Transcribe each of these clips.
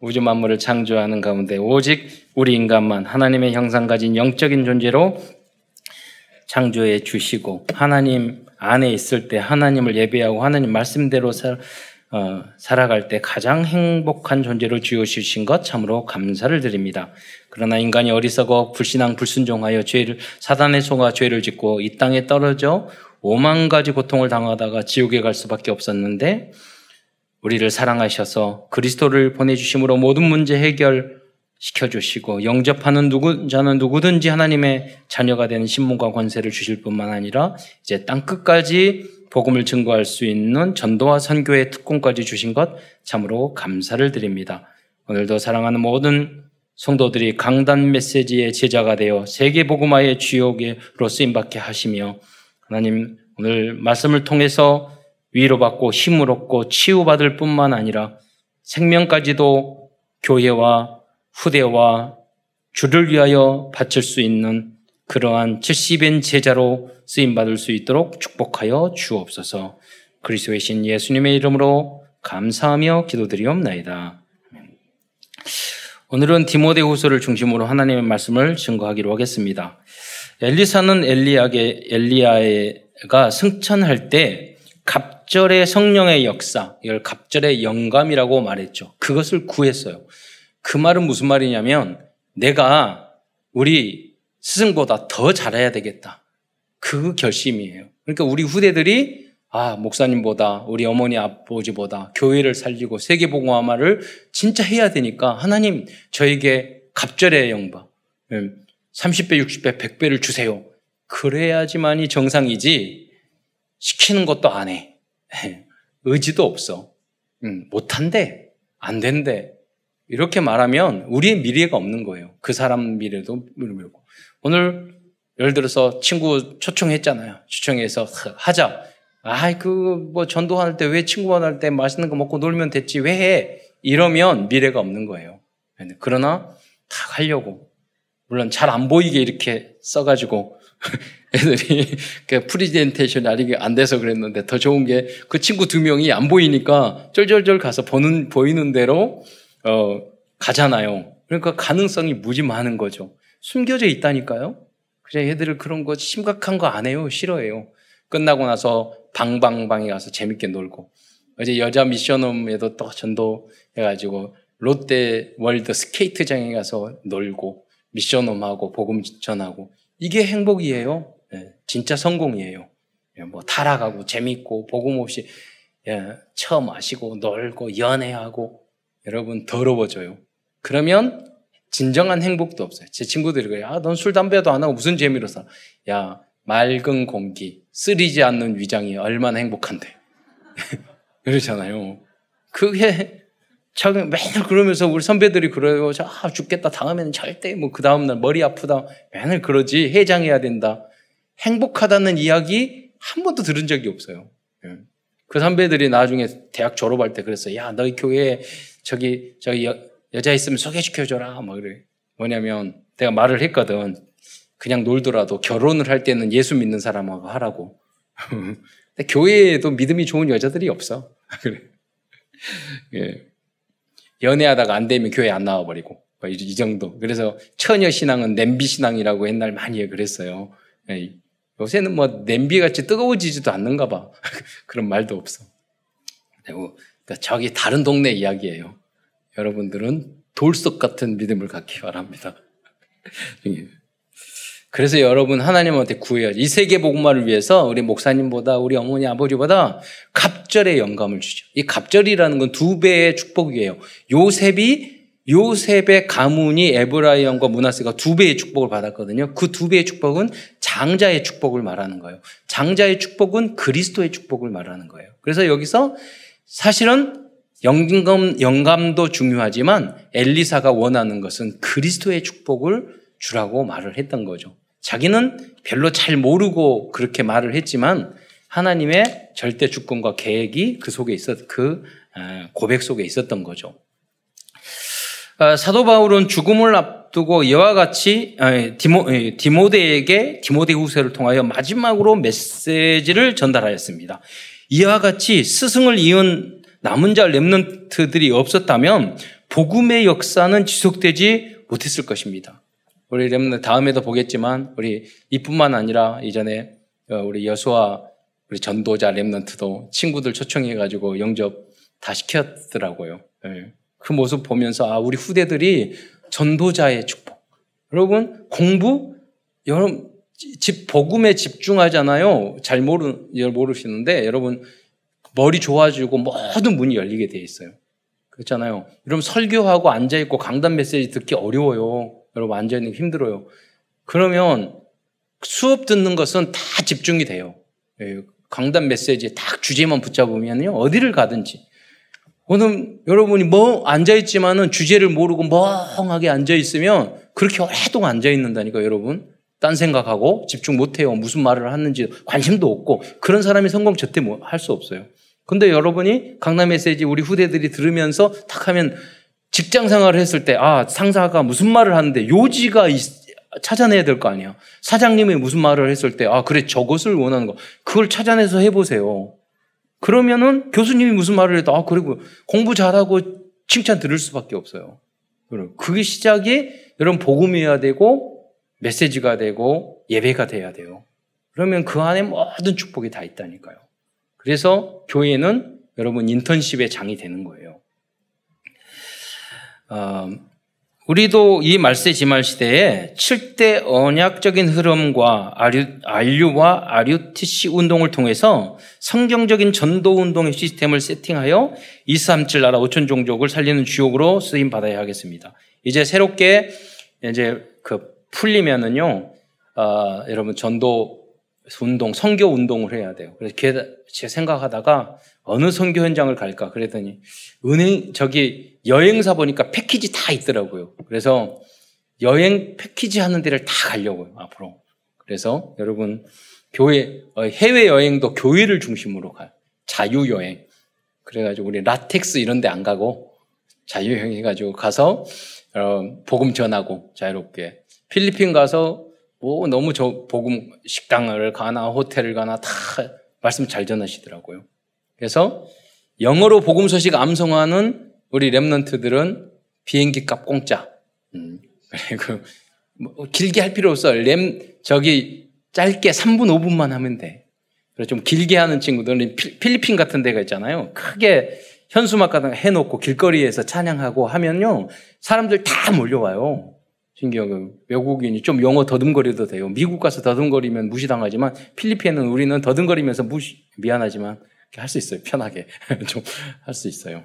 우주 만물을 창조하는 가운데 오직 우리 인간만 하나님의 형상 가진 영적인 존재로 창조해 주시고 하나님 안에 있을 때 하나님을 예배하고 하나님 말씀대로 살, 어, 살아갈 때 가장 행복한 존재로 지어주신 것 참으로 감사를 드립니다. 그러나 인간이 어리석어 불신앙 불순종하여 죄를 사단의 속아 죄를 짓고 이 땅에 떨어져 오만 가지 고통을 당하다가 지옥에 갈 수밖에 없었는데 우리를 사랑하셔서 그리스도를 보내주심으로 모든 문제 해결 시켜주시고 영접하는 누구, 자는 누구든지 하나님의 자녀가 되는 신문과 권세를 주실 뿐만 아니라 이제 땅 끝까지 복음을 증거할 수 있는 전도와 선교의 특권까지 주신 것 참으로 감사를 드립니다. 오늘도 사랑하는 모든 성도들이 강단 메시지의 제자가 되어 세계 복음화의 주역으로 쓰임 받게 하시며 하나님 오늘 말씀을 통해서 위로받고 힘을 얻고 치유받을 뿐만 아니라 생명까지도 교회와 후대와 주를 위하여 바칠 수 있는 그러한 70인 제자로 쓰임받을 수 있도록 축복하여 주옵소서 그리스도의 신 예수님의 이름으로 감사하며 기도드리옵나이다. 오늘은 디모데후서를 중심으로 하나님의 말씀을 증거하기로 하겠습니다. 엘리사는 엘리야게 엘리야가 승천할 때 갑 절의 성령의 역사, 이걸 갑절의 영감이라고 말했죠. 그것을 구했어요. 그 말은 무슨 말이냐면 내가 우리 스승보다 더 잘해야 되겠다. 그 결심이에요. 그러니까 우리 후대들이 아, 목사님보다 우리 어머니 아버지보다 교회를 살리고 세계 복음화를 진짜 해야 되니까 하나님 저에게 갑절의 영바 30배, 60배, 100배를 주세요. 그래야지만이 정상이지 시키는 것도 안 해. 의지도 없어. 못한대. 안 된대. 이렇게 말하면 우리의 미래가 없는 거예요. 그 사람 미래도 미래고. 오늘 예를 들어서 친구 초청했잖아요. 초청해서 하자. 아이 그뭐 전도할 때 왜 친구 만날 때 맛있는 거 먹고 놀면 됐지 왜 해? 이러면 미래가 없는 거예요. 그러나 다 하려고 물론 잘 안 보이게 이렇게 써가지고 애들이 그 프리젠테이션이 아직 안 돼서 그랬는데 더 좋은 게 그 친구 두 명이 안 보이니까 쩔쩔쩔 가서 보는 보이는 대로 어, 가잖아요. 그러니까 가능성이 무지 많은 거죠. 숨겨져 있다니까요. 그냥 애들을 그런 거 심각한 거 안 해요. 싫어해요. 끝나고 나서 방방방에 가서 재밌게 놀고 어제 여자 mission home에도 또 전도 해가지고 롯데 월드 스케이트장에 가서 놀고 mission home하고 복음 전하고 이게 행복이에요. 네, 진짜 성공이에요. 네, 뭐 타락하고 재밌고 복음 없이 예, 처마시고 놀고 연애하고 여러분 더러워져요. 그러면 진정한 행복도 없어요. 제 친구들이 그래요. 아, 넌 술, 담배도 안 하고 무슨 재미로 살 야, 맑은 공기, 쓰리지 않는 위장이 얼마나 행복한데. 그러잖아요. 그게 참 맨날 그러면서 우리 선배들이 그래요. 아, 죽겠다. 다음에는 절대 뭐 그 다음날 머리 아프다. 맨날 그러지. 해장해야 된다. 행복하다는 이야기 한 번도 들은 적이 없어요. 예. 그 선배들이 나중에 대학 졸업할 때 그랬어요. 야, 너희 교회에 저기, 저기 여, 여자 있으면 소개시켜줘라. 뭐 그래. 뭐냐면 내가 말을 했거든. 그냥 놀더라도 결혼을 할 때는 예수 믿는 사람하고 하라고. 근데 교회에도 믿음이 좋은 여자들이 없어. 그래. 예. 연애하다가 안 되면 교회 안 나와버리고. 뭐이 정도. 그래서 처녀 신앙은 냄비 신앙이라고 옛날 많이 그랬어요. 예. 요새는 뭐 냄비같이 뜨거워지지도 않는가 봐. 그런 말도 없어. 그리고 그러니까 저기 다른 동네 이야기예요. 여러분들은 돌석 같은 믿음을 갖기 바랍니다. 그래서 여러분 하나님한테 구해야지. 이 세계 복음화를 위해서 우리 목사님보다 우리 어머니 아버지보다 갑절의 영감을 주죠. 이 갑절이라는 건 두 배의 축복이에요. 요셉이 요셉의 가문이 에브라이언과 문하세가 두 배의 축복을 받았거든요. 그 두 배의 축복은 장자의 축복을 말하는 거예요. 장자의 축복은 그리스도의 축복을 말하는 거예요. 그래서 여기서 사실은 영감, 영감도 중요하지만 엘리사가 원하는 것은 그리스도의 축복을 주라고 말을 했던 거죠. 자기는 별로 잘 모르고 그렇게 말을 했지만 하나님의 절대 주권과 계획이 그 속에 있었, 그 아, 고백 속에 있었던 거죠. 아, 사도 바울은 죽음을 앞두고 이와 같이 디모, 디모데에게 디모데 후서를 통하여 마지막으로 메시지를 전달하였습니다. 이와 같이 스승을 이은 남은 자 렘넌트들이 없었다면 복음의 역사는 지속되지 못했을 것입니다. 우리 렘 다음에도 보겠지만 우리 이뿐만 아니라 이전에 어, 우리 여수와 우리 전도자 렘넌트도 친구들 초청해 가지고 영접 다 시켰더라고요. 네. 그 모습 보면서 아 우리 후대들이 전도자의 축복. 여러분 공부 여러분 집 복음에 집중하잖아요. 잘 모르 모르시는데 여러분 머리 좋아지고 모든 문이 열리게 돼 있어요. 그렇잖아요. 여러분 설교하고 앉아 있고 강단 메시지 듣기 어려워요. 여러분 앉아 있는 게 힘들어요. 그러면 수업 듣는 것은 다 집중이 돼요. 예, 강단 메시지에 딱 주제만 붙잡으면요 어디를 가든지. 오늘 여러분이 뭐 앉아 있지만은 주제를 모르고 멍하게 앉아 있으면 그렇게 오랫동안 앉아 있는다니까 여러분. 딴 생각하고 집중 못 해요. 무슨 말을 하는지 관심도 없고 그런 사람이 성공 절대 뭐 할 수 없어요. 근데 여러분이 강남 메시지 우리 후대들이 들으면서 탁 하면 직장 생활을 했을 때, 아, 상사가 무슨 말을 하는데 요지가 있, 찾아내야 될 거 아니야. 사장님이 무슨 말을 했을 때, 아, 그래, 저것을 원하는 거. 그걸 찾아내서 해보세요. 그러면은 교수님이 무슨 말을 해도, 아, 그리고 공부 잘하고 칭찬 들을 수밖에 없어요. 그게 시작이 여러분 복음이어야 되고, 메시지가 되고, 예배가 돼야 돼요. 그러면 그 안에 모든 축복이 다 있다니까요. 그래서 교회는 여러분 인턴십의 장이 되는 거예요. 어, 우리도 이 말세 지말 시대에 7대 언약적인 흐름과 RU와 RUTC 운동을 통해서 성경적인 전도 운동의 시스템을 세팅하여 237 나라 5천 종족을 살리는 주역으로 쓰임 받아야 하겠습니다. 이제 새롭게 이제 그 풀리면은요, 어, 여러분 전도 운동, 성교 운동을 해야 돼요. 그래서 제가 생각하다가 어느 선교 현장을 갈까 그랬더니 은행 저기 여행사 보니까 패키지 다 있더라고요. 그래서 여행 패키지 하는 데를 다 가려고요 앞으로. 그래서 여러분 교회 어, 해외 여행도 교회를 중심으로 가요. 자유 여행. 그래가지고 우리 라텍스 이런 데 안 가고 자유 여행 해가지고 가서 어, 복음 전하고 자유롭게 필리핀 가서 뭐 너무 저 복음 식당을 가나 호텔을 가나 다 말씀 잘 전하시더라고요. 그래서 영어로 복음 소식 암송하는 우리 랩런트들은 비행기 값 공짜. 음, 그리고 뭐 길게 할 필요 없어. 램 저기 짧게 3분 5분만 하면 돼. 그래서 좀 길게 하는 친구들은 필리핀 같은 데가 있잖아요. 크게 현수막 같은 거 해놓고 길거리에서 찬양하고 하면요 사람들 다 몰려와요. 신기하고 외국인이 좀 영어 더듬거려도 돼요. 미국 가서 더듬거리면 무시당하지만 필리핀은 우리는 더듬거리면서 무시 미안하지만 할 수 있어요. 편하게 좀 할 수 있어요.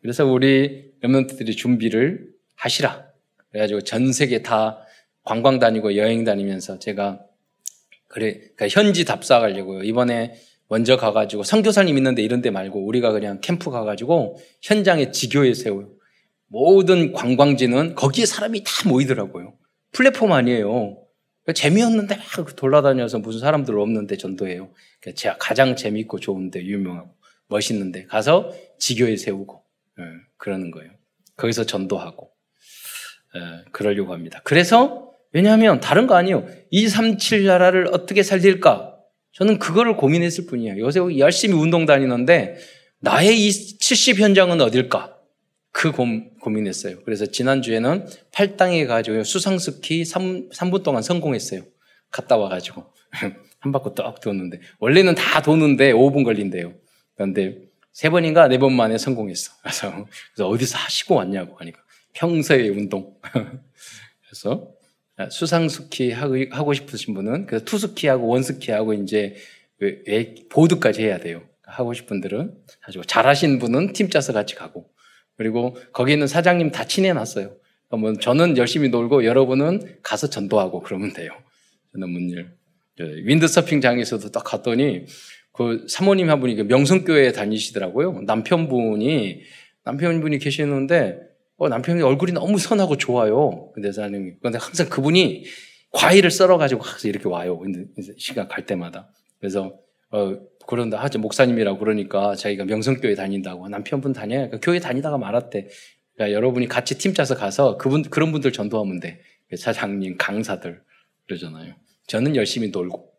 그래서 우리 랩런트들이 준비를 하시라. 그래가지고 전 세계 다 관광 다니고 여행 다니면서 제가 그래 그러니까 현지 답사 가려고요. 이번에 먼저 가가지고 선교사님 있는데 이런 데 말고 우리가 그냥 캠프 가가지고 현장에 지교에 세워요. 모든 관광지는 거기에 사람이 다 모이더라고요. 플랫폼 아니에요. 그러니까 재미없는데 막 돌아다녀서 무슨 사람들 없는데 전도해요. 그러니까 제가 가장 재밌고 좋은데 유명하고 멋있는데 가서 지교에 세우고 예, 그러는 거예요. 거기서 전도하고 예, 그러려고 합니다. 그래서 왜냐하면 다른 거 아니에요. 237 나라를 어떻게 살릴까? 저는 그거를 고민했을 뿐이에요. 요새 열심히 운동 다니는데 나의 이 70 현장은 어딜까? 그 고, 민했어요 그래서 지난주에는 팔당에 가지고 수상스키 3, 3분 동안 성공했어요. 갔다 와가지고. 한 바퀴 딱 도는데. 원래는 다 도는데 5분 걸린대요. 그런데 세 번인가 네 번 만에 성공했어. 그래서, 그래서 어디서 하시고 왔냐고 하니까. 평소의 운동. 그래서 수상스키 하고 싶으신 분은 그래서 투스키하고 원스키하고 이제 보드까지 해야 돼요. 하고 싶은 분들은 가지고 잘하신 분은 팀 짜서 같이 가고 그리고 거기 있는 사장님 다 친해놨어요. 뭐 저는 열심히 놀고 여러분은 가서 전도하고 그러면 돼요. 저는 문열. 윈드서핑장에서도 딱 갔더니 그 사모님 한 분이 그 명성교회에 다니시더라고요. 남편분이 남편분이 계시는데 어, 남편이 얼굴이 너무 선하고 좋아요. 근데 사장님이 그런데 항상 그분이 과일을 썰어 가지고 가서 이렇게 와요. 시간 갈 때마다. 그래서 어, 그런다 하죠. 목사님이라고 그러니까 자기가 명성교회 다닌다고. 남편분 다녀요. 그러니까 교회 다니다가 말았대. 그러니까 여러분이 같이 팀 짜서 가서 그분, 그런 분들 전도하면 돼. 사장님, 강사들. 그러잖아요. 저는 열심히 놀고,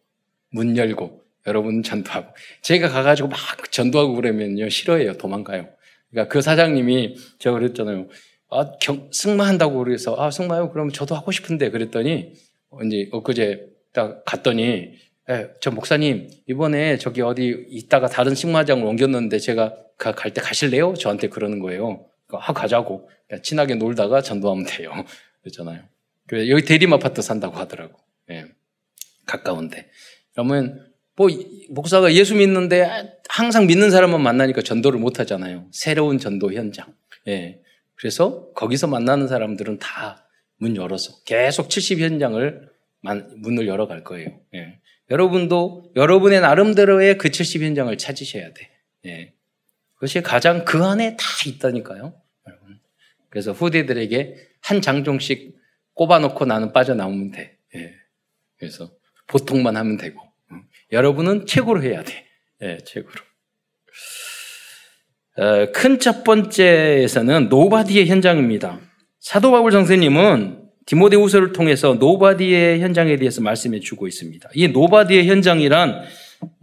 문 열고, 여러분 전도하고. 제가 가가지고 막 전도하고 그러면요. 싫어해요. 도망가요. 그러니까 그 사장님이 제가 그랬잖아요. 아, 경, 승마한다고 그래서 아, 승마요? 그러면 저도 하고 싶은데 그랬더니 이제 엊그제 딱 갔더니 예, 저 목사님 이번에 저기 어디 있다가 다른 승마장을 옮겼는데 제가 갈 때 가실래요? 저한테 그러는 거예요. 아 가자고 친하게 놀다가 전도하면 돼요. 그랬잖아요. 여기 대림 아파트 산다고 하더라고. 예, 가까운데. 그러면 뭐 목사가 예수 믿는데 항상 믿는 사람만 만나니까 전도를 못 하잖아요. 새로운 전도 현장. 예. 그래서 거기서 만나는 사람들은 다 문 열어서 계속 70 현장을 문을 열어 갈 거예요. 예. 여러분도 여러분의 나름대로의 그 70 현장을 찾으셔야 돼. 예. 그것이 가장 그 안에 다 있다니까요. 여러분. 그래서 후대들에게 한 장종씩 꼽아놓고 나는 빠져나오면 돼. 예. 그래서 보통만 하면 되고. 여러분은 최고로 해야 돼. 예, 최고로. 어, 큰첫 번째에서는 nobody의 현장입니다. 사도 바울 선생님은 디모데후서를 통해서 nobody의 현장에 대해서 말씀해 주고 있습니다. 이 nobody의 현장이란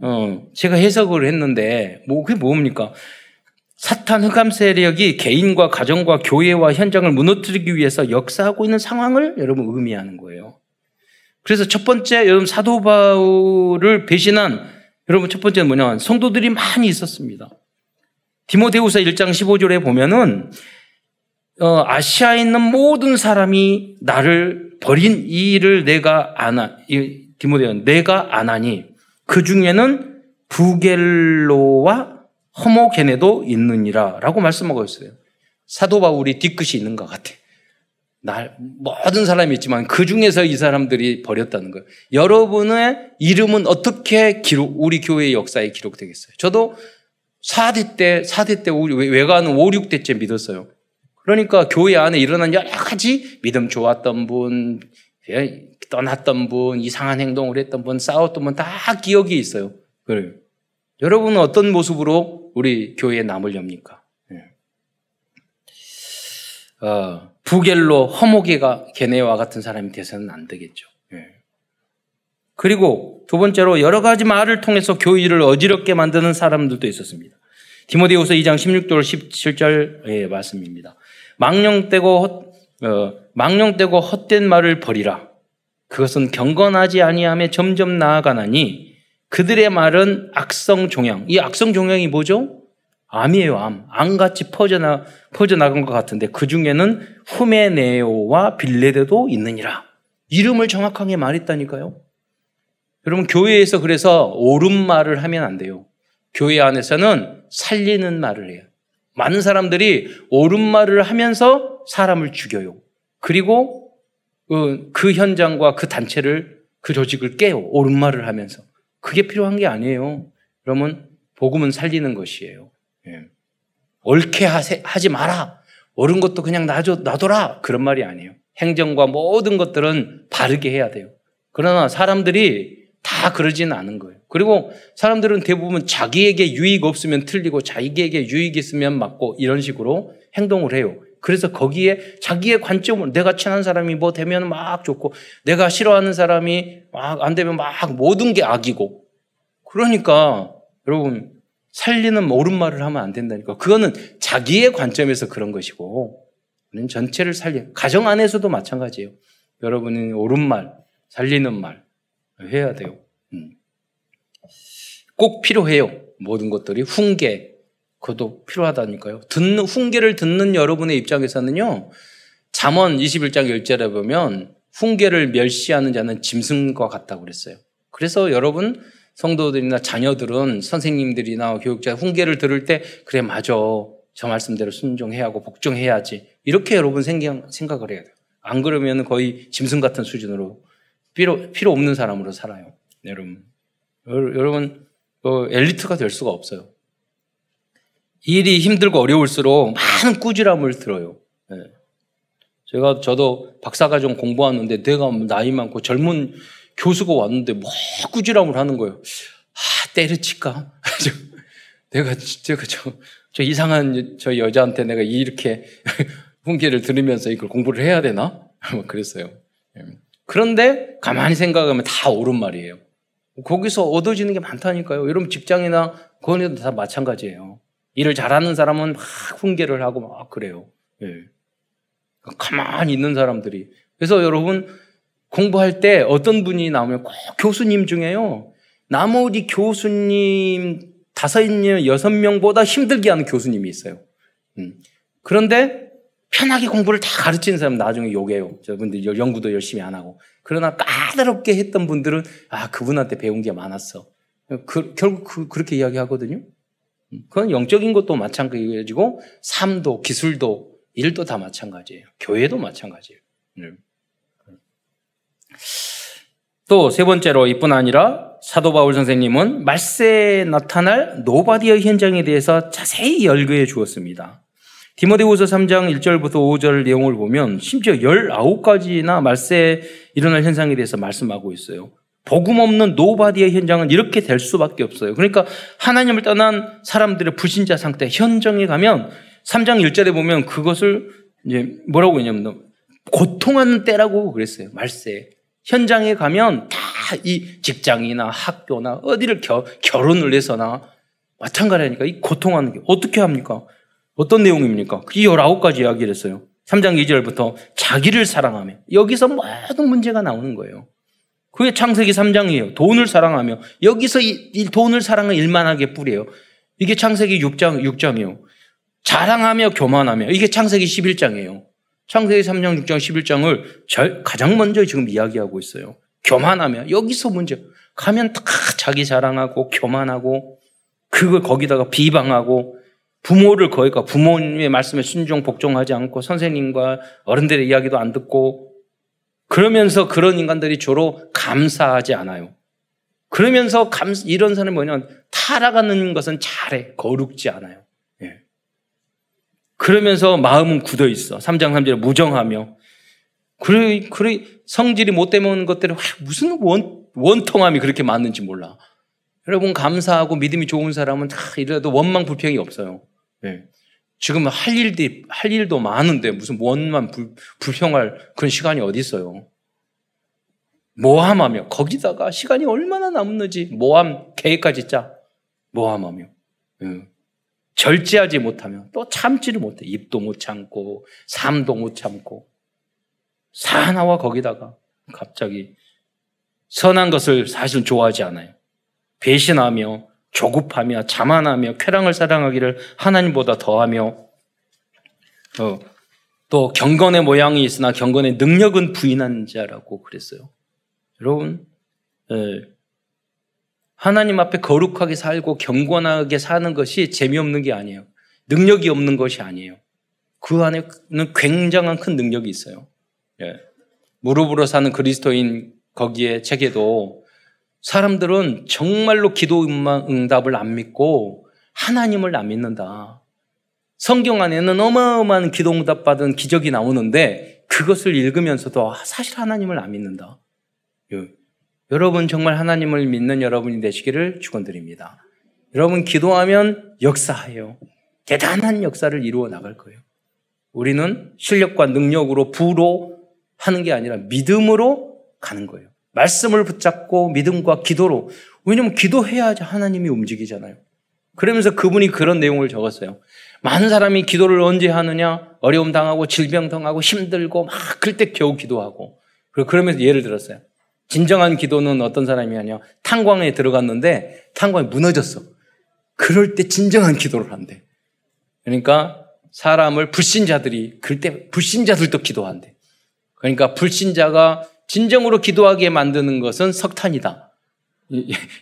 어, 제가 해석을 했는데 뭐 그게 뭡니까? 사탄 흑암 세력이 개인과 가정과 교회와 현장을 무너뜨리기 위해서 역사하고 있는 상황을 여러분 의미하는 거예요. 그래서 첫 번째 여러분 사도 바울을 배신한 여러분 첫 번째는 뭐냐? 성도들이 많이 있었습니다. 디모데후서 1장 15절에 보면은 어, 아시아에 있는 모든 사람이 나를 버린 이 일을 내가 안하 디모데는 내가 안하니 그 중에는 부겔로와 허모게네도 있느니라라고 말씀하고 있어요. 사도 바울이 뒤끝이 있는 것 같아. 날 모든 사람이 있지만 그 중에서 이 사람들이 버렸다는 거예요. 여러분의 이름은 어떻게 기록 우리 교회의 역사에 기록되겠어요? 저도 4대 때 4대 때 외가는 5, 6대째 믿었어요. 그러니까 교회 안에 일어난 여러 가지 믿음 좋았던 분, 예, 떠났던 분, 이상한 행동을 했던 분, 싸웠던 분 다 기억이 있어요. 그래요. 여러분은 어떤 모습으로 우리 교회에 남을 엽니까? 예. 어, 부겔로 허목이가 걔네와 같은 사람이 돼서는 안 되겠죠. 예. 그리고 두 번째로 여러 가지 말을 통해서 교회를 어지럽게 만드는 사람들도 있었습니다. 디모데후서 2장 16절 17절의 말씀입니다. 망령되고 어, 망령되고 헛된 말을 버리라. 그것은 경건하지 아니함에 점점 나아가나니 그들의 말은 악성 종양. 이 악성 종양이 뭐죠? 암이에요, 암. 암같이 퍼져나, 퍼져나간 것 같은데 그 중에는 후메네오와 빌레데도 있느니라. 이름을 정확하게 말했다니까요. 여러분, 교회에서 그래서 옳은 말을 하면 안 돼요. 교회 안에서는 살리는 말을 해요. 많은 사람들이 옳은 말을 하면서 사람을 죽여요. 그리고 그, 그 현장과 그 단체를, 그 조직을 깨요. 옳은 말을 하면서. 그게 필요한 게 아니에요. 그러면 복음은 살리는 것이에요. 예. 옳게 하지 마라. 옳은 것도 그냥 놔줘, 놔둬라. 그런 말이 아니에요. 행정과 모든 것들은 바르게 해야 돼요. 그러나 사람들이 다 그러지는 않은 거예요. 그리고 사람들은 대부분 자기에게 유익 없으면 틀리고 자기에게 유익 있으면 맞고 이런 식으로 행동을 해요. 그래서 거기에 자기의 관점을 내가 친한 사람이 뭐 되면 막 좋고 내가 싫어하는 사람이 막 안 되면 막 모든 게 악이고 그러니까 여러분 살리는 옳은 말을 하면 안 된다니까. 그거는 자기의 관점에서 그런 것이고, 우리는 전체를 살리, 가정 안에서도 마찬가지예요. 여러분은 옳은 말, 살리는 말 해야 돼요. 음. 꼭 필요해요. 모든 것들이 훈계, 그것도 필요하다니까요. 듣는 훈계를 듣는 여러분의 입장에서는요. 잠언 21장 10절에 보면 훈계를 멸시하는 자는 짐승과 같다고 그랬어요. 그래서 여러분 성도들이나 자녀들은 선생님들이나 교육자 훈계를 들을 때 그래 맞아 저 말씀대로 순종해야 하고 복종해야지 이렇게 여러분 생각을 해야 돼요. 안 그러면 거의 짐승 같은 수준으로 필요 필요 없는 사람으로 살아요. 여러분 여러분 그 엘리트가 될 수가 없어요. 일이 힘들고 어려울수록 많은 꾸지람을 들어요. 네. 제가 저도 박사과정 공부하는데 내가 나이 많고 젊은 교수가 왔는데 뭐 꾸지람을 하는 거예요. 아, 때려칠까? 내가, 제가 저, 저 이상한 저 여자한테 내가 이렇게 훈계를 들으면서 이걸 공부를 해야 되나? 뭐 그랬어요. 예. 그런데 가만히 생각하면 다 옳은 말이에요. 거기서 얻어지는 게 많다니까요. 여러분 직장이나 그거에도 다 마찬가지예요. 일을 잘하는 사람은 막 훈계를 하고 막 그래요. 예. 가만히 있는 사람들이. 그래서 여러분 공부할 때 어떤 분이 나오면 꼭 교수님 중에요. 나머지 교수님 다섯 명, 여섯 명보다 힘들게 하는 교수님이 있어요. 음. 그런데 편하게 공부를 다 가르치는 사람 나중에 욕해요. 저분들 연구도 열심히 안 하고. 그러나 까다롭게 했던 분들은 아 그분한테 배운 게 많았어. 그, 결국 그, 그렇게 이야기하거든요. 음. 그건 영적인 것도 마찬가지고 삶도 기술도 일도 다 마찬가지예요. 교회도 마찬가지예요. 음. 또 세 번째로 이뿐 아니라 사도 바울 선생님은 말세에 나타날 nobody의 현장에 대해서 자세히 열거해 주었습니다. 디모데후서 3장 1절부터 5절 내용을 보면 심지어 19가지나 말세에 일어날 현상에 대해서 말씀하고 있어요. 복음 없는 nobody의 현장은 이렇게 될 수밖에 없어요. 그러니까 하나님을 떠난 사람들의 불신자 상태 현장에 가면 3장 1절에 보면 그것을 이제 뭐라고 했냐면 고통하는 때라고 그랬어요. 말세. 현장에 가면 다 이 직장이나 학교나 어디를 겨, 결혼을 해서나 마찬가지니까 이 고통하는 게 어떻게 합니까? 어떤 내용입니까? 이 19가지 이야기를 했어요. 3장 2절부터 자기를 사랑하며 여기서 모든 문제가 나오는 거예요. 그게 창세기 3장이에요. 돈을 사랑하며 여기서 이, 이 돈을 사랑을 일만하게 뿌려요. 이게 창세기 6장 6장이요. 자랑하며 교만하며 이게 창세기 11장이에요. 창세기 3장, 6장, 11장을 가장 먼저 지금 이야기하고 있어요. 교만하며 여기서 문제. 가면 다 자기 자랑하고 교만하고 그걸 거기다가 비방하고 부모를 거기가 부모님의 말씀에 순종 복종하지 않고 선생님과 어른들의 이야기도 안 듣고 그러면서 그런 인간들이 주로 감사하지 않아요. 그러면서 감, 이런 사람이 뭐냐면 타락하는 것은 잘해. 거룩지 않아요. 예. 그러면서 마음은 굳어 있어. 3장 3절에 무정하며. 그래, 그래, 성질이 못되는 것들이 무슨 원, 원통함이 그렇게 많은지 몰라. 여러분, 감사하고 믿음이 좋은 사람은 다 이래도 원망 불평이 없어요. 예. 지금 할 일도, 할 일도 많은데 무슨 원만 불, 불평할 그런 시간이 어디 있어요. 모함하며, 거기다가 시간이 얼마나 남는지 모함 계획까지 짜. 모함하며. 예. 절제하지 못하면 또 참지를 못해. 입도 못 참고, 삶도 못 참고. 사나와 거기다가 갑자기 선한 것을 사실 좋아하지 않아요. 배신하며, 조급하며, 자만하며, 쾌락을 사랑하기를 하나님보다 더하며, 어, 또 경건의 모양이 있으나 경건의 능력은 부인한 자라고 그랬어요. 여러분, 예, 하나님 앞에 거룩하게 살고 경건하게 사는 것이 재미없는 게 아니에요. 능력이 없는 것이 아니에요. 그 안에는 굉장한 큰 능력이 있어요. 예. 무릎으로 사는 그리스도인 거기에 책에도 사람들은 정말로 기도 응답을 안 믿고 하나님을 안 믿는다. 성경 안에는 어마어마한 기도 응답 받은 기적이 나오는데 그것을 읽으면서도 사실 하나님을 안 믿는다. 예. 여러분 정말 하나님을 믿는 여러분이 되시기를 축원드립니다. 여러분 기도하면 역사해요. 대단한 역사를 이루어 나갈 거예요. 우리는 실력과 능력으로 부로 하는 게 아니라 믿음으로 가는 거예요. 말씀을 붙잡고 믿음과 기도로 왜냐면 기도해야지 하나님이 움직이잖아요. 그러면서 그분이 그런 내용을 적었어요. 많은 사람이 기도를 언제 하느냐? 어려움 당하고 질병 당하고 힘들고 막 그럴 때 겨우 기도하고. 그러면서 예를 들었어요. 진정한 기도는 어떤 사람이 하냐? 탄광에 들어갔는데 탄광이 무너졌어. 그럴 때 진정한 기도를 한대. 그러니까 사람을 불신자들이 그때 불신자들도 기도한대. 그러니까 불신자가 진정으로 기도하게 만드는 것은 석탄이다.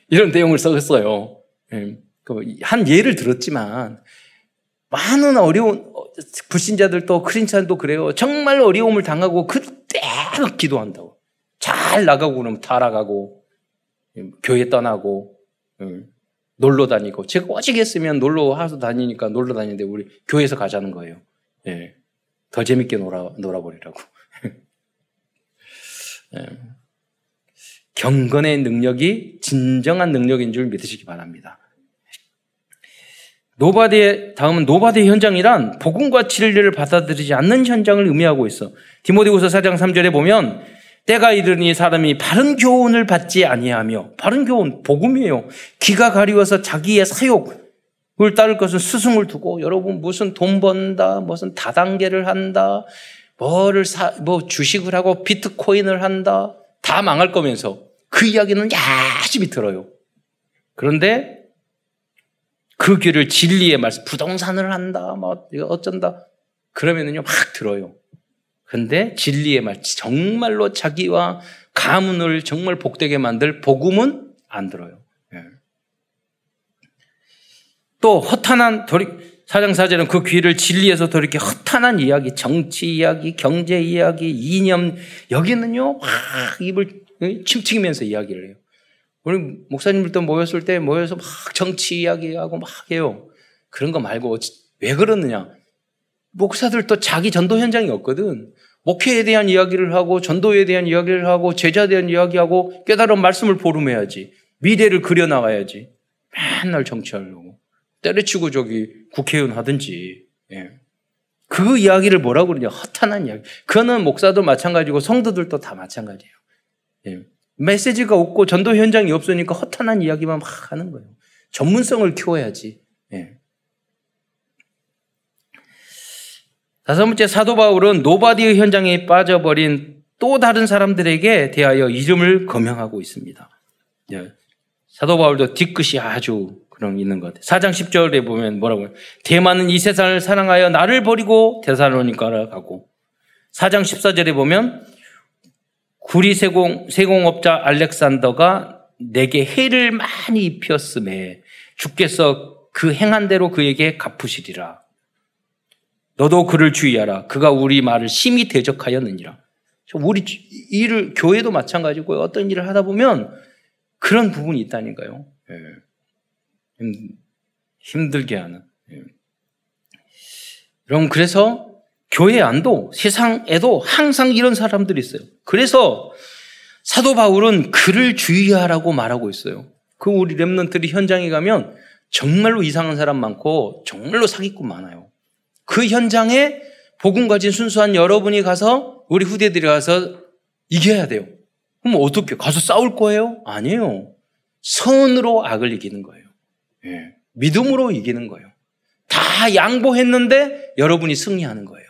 이런 내용을 썼어요. 예. 그한 예를 들었지만 많은 어려운 불신자들도 크리스찬도 그래요. 정말 어려움을 당하고 그때 기도한다고. 잘 나가고 그러면 타락하고 교회 떠나고 놀러 다니고 제가 했으면 놀러 하서 다니니까 놀러 다니는데 우리 교회에서 가자는 거예요. 예. 더 재밌게 놀아 놀아버리라고. 예. 경건의 능력이 진정한 능력인 줄 믿으시기 바랍니다. nobody의 다음은 nobody의 현장이란 복음과 진리를 받아들이지 않는 현장을 의미하고 있어. 디모데후서 4장 3절에 보면 때가 이르니 사람이 바른 교훈을 받지 아니하며 바른 교훈 복음이에요. 귀가 가리워서 자기의 사욕을 따를 것은 스승을 두고 여러분 무슨 돈 번다 무슨 다단계를 한다 뭐를 사, 뭐 주식을 하고 비트코인을 한다. 다 망할 거면서 그 이야기는 열심히 들어요. 그런데 그 귀를 진리의 말씀, 부동산을 한다, 뭐, 어쩐다. 그러면은요, 막 들어요. 근데 진리의 말, 정말로 자기와 가문을 정말 복되게 만들 복음은 안 들어요. 예. 또 허탄한 돌이 사장사제는 그 귀를 진리에서 돌이켜 허탄한 이야기, 정치 이야기, 경제 이야기, 이념 여기는요 막 입을 침튀기면서 이야기를 해요. 우리 목사님들도 모였을 때 모여서 막 정치 이야기하고 막 해요. 그런 거 말고 왜 그러느냐? 목사들도 자기 전도 현장이 없거든. 목회에 대한 이야기를 하고 전도에 대한 이야기를 하고 제자에 대한 이야기하고 깨달은 말씀을 보름해야지. 미래를 그려나가야지. 맨날 정치하려고. 때려치고 저기 국회의원 하든지. 예. 그 이야기를 뭐라고 그러냐. 허탄한 이야기. 그거는 목사도 마찬가지고 성도들도 다 마찬가지예요. 예. 메시지가 없고 전도 현장이 없으니까 허탄한 이야기만 막 하는 거예요. 전문성을 키워야지. 예. 다섯 번째 사도 바울은 nobody의 현장에 빠져버린 또 다른 사람들에게 대하여 이름을 거명하고 있습니다. 예. 사도 바울도 뒤끝이 아주 그런 있는 것 같아요. 4장 10절에 보면 뭐라고요? 데마는 이 세상을 사랑하여 나를 버리고 데살로니가로 가고 4장 14절에 보면 구리 세공, 세공업자 알렉산더가 내게 해를 많이 입혔음에 주께서 그 행한 대로 그에게 갚으시리라. 너도 그를 주의하라. 그가 우리 말을 심히 대적하였느니라. 우리 일을 교회도 마찬가지고 어떤 일을 하다 보면 그런 부분이 있다니까요. 예. 힘들게 하는. 예. 여러분 그래서 교회 안도 세상에도 항상 이런 사람들이 있어요. 그래서 사도 바울은 그를 주의하라고 말하고 있어요. 그 우리 랩런트들이 현장에 가면 정말로 이상한 사람 많고 정말로 사기꾼 많아요. 그 현장에 복음 가진 순수한 여러분이 가서 우리 후대들이 가서 이겨야 돼요. 그럼 어떻게 가서 싸울 거예요? 아니에요. 선으로 악을 이기는 거예요. 예. 믿음으로 이기는 거예요. 다 양보했는데 여러분이 승리하는 거예요.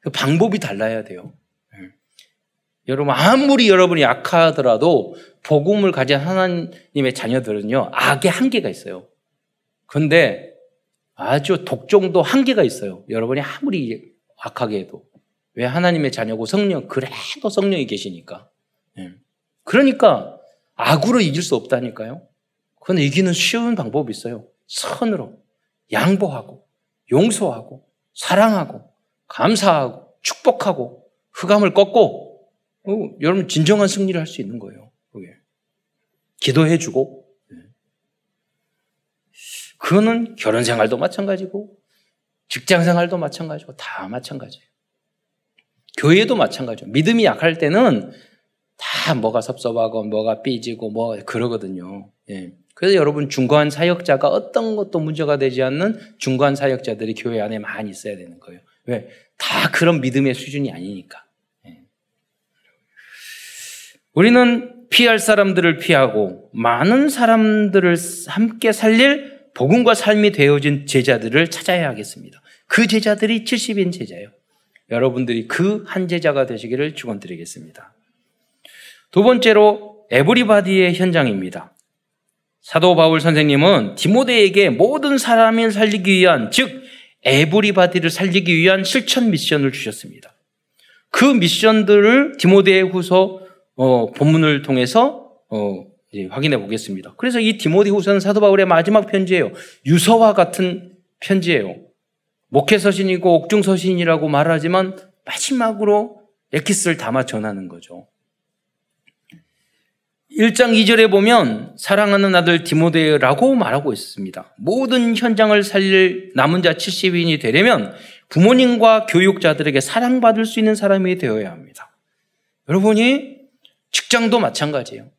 그 방법이 달라야 돼요. 예. 여러분 아무리 여러분이 약하더라도 복음을 가진 하나님의 자녀들은요 악의 한계가 있어요. 그런데 아주 독종도 한계가 있어요. 여러분이 아무리 악하게 해도. 왜 하나님의 자녀고 성령, 그래도 성령이 계시니까. 예. 그러니까 악으로 이길 수 없다니까요. 그건 이기는 쉬운 방법이 있어요. 선으로, 양보하고, 용서하고, 사랑하고, 감사하고, 축복하고, 흑암을 꺾고, 어, 여러분 진정한 승리를 할 수 있는 거예요. 기도해주고, 그거는 결혼 생활도 마찬가지고 직장 생활도 마찬가지고 다 마찬가지예요. 교회도 마찬가지예요. 믿음이 약할 때는 다 뭐가 섭섭하고 뭐가 삐지고 뭐 그러거든요. 예. 그래서 여러분 중간 사역자가 어떤 것도 문제가 되지 않는 중간 사역자들이 교회 안에 많이 있어야 되는 거예요. 왜? 다 그런 믿음의 수준이 아니니까. 예. 우리는 피할 사람들을 피하고 많은 사람들을 함께 살릴 복음과 삶이 되어진 제자들을 찾아야 하겠습니다. 그 제자들이 70인 제자예요. 여러분들이 그 한 제자가 되시기를 축원드리겠습니다. 두 번째로 에브리바디의 현장입니다. 사도 바울 선생님은 디모데에게 모든 사람을 살리기 위한 즉 에브리바디를 살리기 위한 실천 미션을 주셨습니다. 그 미션들을 디모데의 후서 어, 본문을 통해서 어, 확인해 보겠습니다. 그래서 이 디모데 후서는 사도 바울의 마지막 편지예요. 유서와 같은 편지예요. 목회 서신이고 옥중 서신이라고 말하지만 마지막으로 에키스를 담아 전하는 거죠. 1장 2절에 보면 사랑하는 아들 디모데라고 말하고 있습니다. 모든 현장을 살릴 남은 자 70인이 되려면 부모님과 교육자들에게 사랑받을 수 있는 사람이 되어야 합니다. 여러분이 직장도 마찬가지예요.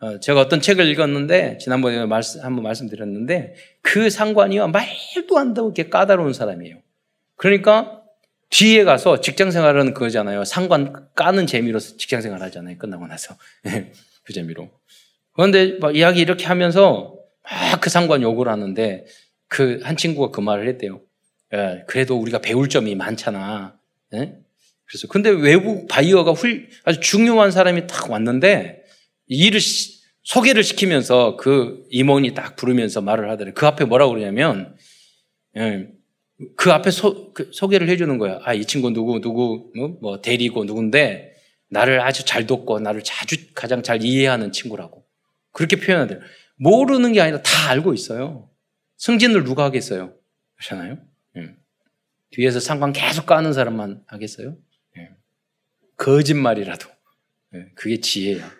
어, 제가 어떤 책을 읽었는데 지난번에 말씀, 한번 말씀드렸는데 그 상관이요 말도 안 되고 이렇게 까다로운 사람이에요. 그러니까 뒤에 가서 직장 생활은 그거잖아요. 상관 까는 재미로 직장 생활 하잖아요. 끝나고 나서 그 재미로. 그런데 막 이야기 이렇게 하면서 막 그 상관 욕을 하는데 그 한 친구가 그 말을 했대요. 예, 그래도 우리가 배울 점이 많잖아. 예? 그래서 근데 외국 바이어가 훌 아주 중요한 사람이 딱 왔는데 일을 시, 소개를 시키면서 그 임원이 딱 부르면서 말을 하더래. 그 앞에 뭐라고 그러냐면 예, 그 앞에 소, 그 소개를 해주는 거야. 아 이 친구 누구 누구 뭐, 뭐 대리고 누군데 나를 아주 잘 돕고 나를 자주 가장 잘 이해하는 친구라고 그렇게 표현하더래. 모르는 게 아니라 다 알고 있어요. 승진을 누가 하겠어요? 그렇잖아요. 예. 뒤에서 상관 계속 까는 사람만 하겠어요? 예. 거짓말이라도. 예. 그게 지혜야.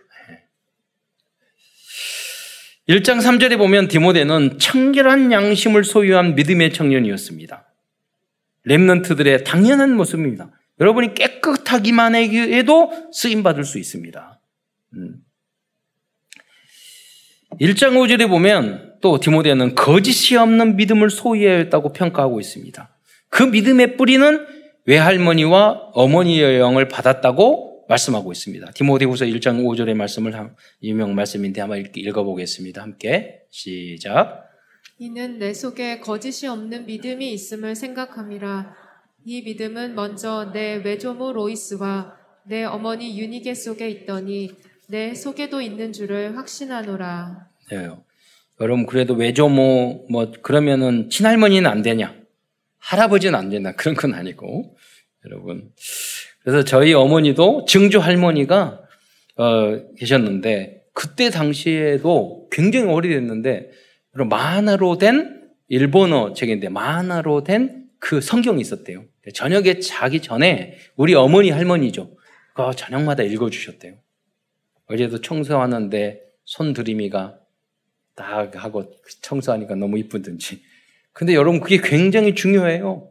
1장 3절에 보면 디모데는 청결한 양심을 소유한 믿음의 청년이었습니다. 랩런트들의 당연한 모습입니다. 여러분이 깨끗하기만 해도 쓰임받을 수 있습니다. 1장 음. 5절에 보면 또 디모데는 거짓이 없는 믿음을 소유했다고 평가하고 있습니다. 그 믿음의 뿌리는 외할머니와 어머니의 영을 받았다고 말씀하고 있습니다. 디모데후서 1장 5절의 말씀을 유명 말씀인데 한번 읽어보겠습니다. 함께 시작. 이는 내 속에 거짓이 없는 믿음이 있음을 생각함이라. 이 믿음은 먼저 내 외조모 로이스와 내 어머니 유니게 속에 있더니 내 속에도 있는 줄을 확신하노라. 네. 여러분 그래도 외조모 뭐 그러면은 친할머니는 안 되냐? 할아버지는 안 되나? 그런 건 아니고 여러분 그래서 저희 어머니도 증조 할머니가 어, 계셨는데 그때 당시에도 굉장히 오래됐는데 만화로 된 일본어 책인데 만화로 된 그 성경이 있었대요. 저녁에 자기 전에 우리 어머니 할머니죠. 그 저녁마다 읽어주셨대요. 어제도 청소하는데 손 들이미가 딱 하고 청소하니까 너무 이쁘든지. 근데 여러분 그게 굉장히 중요해요.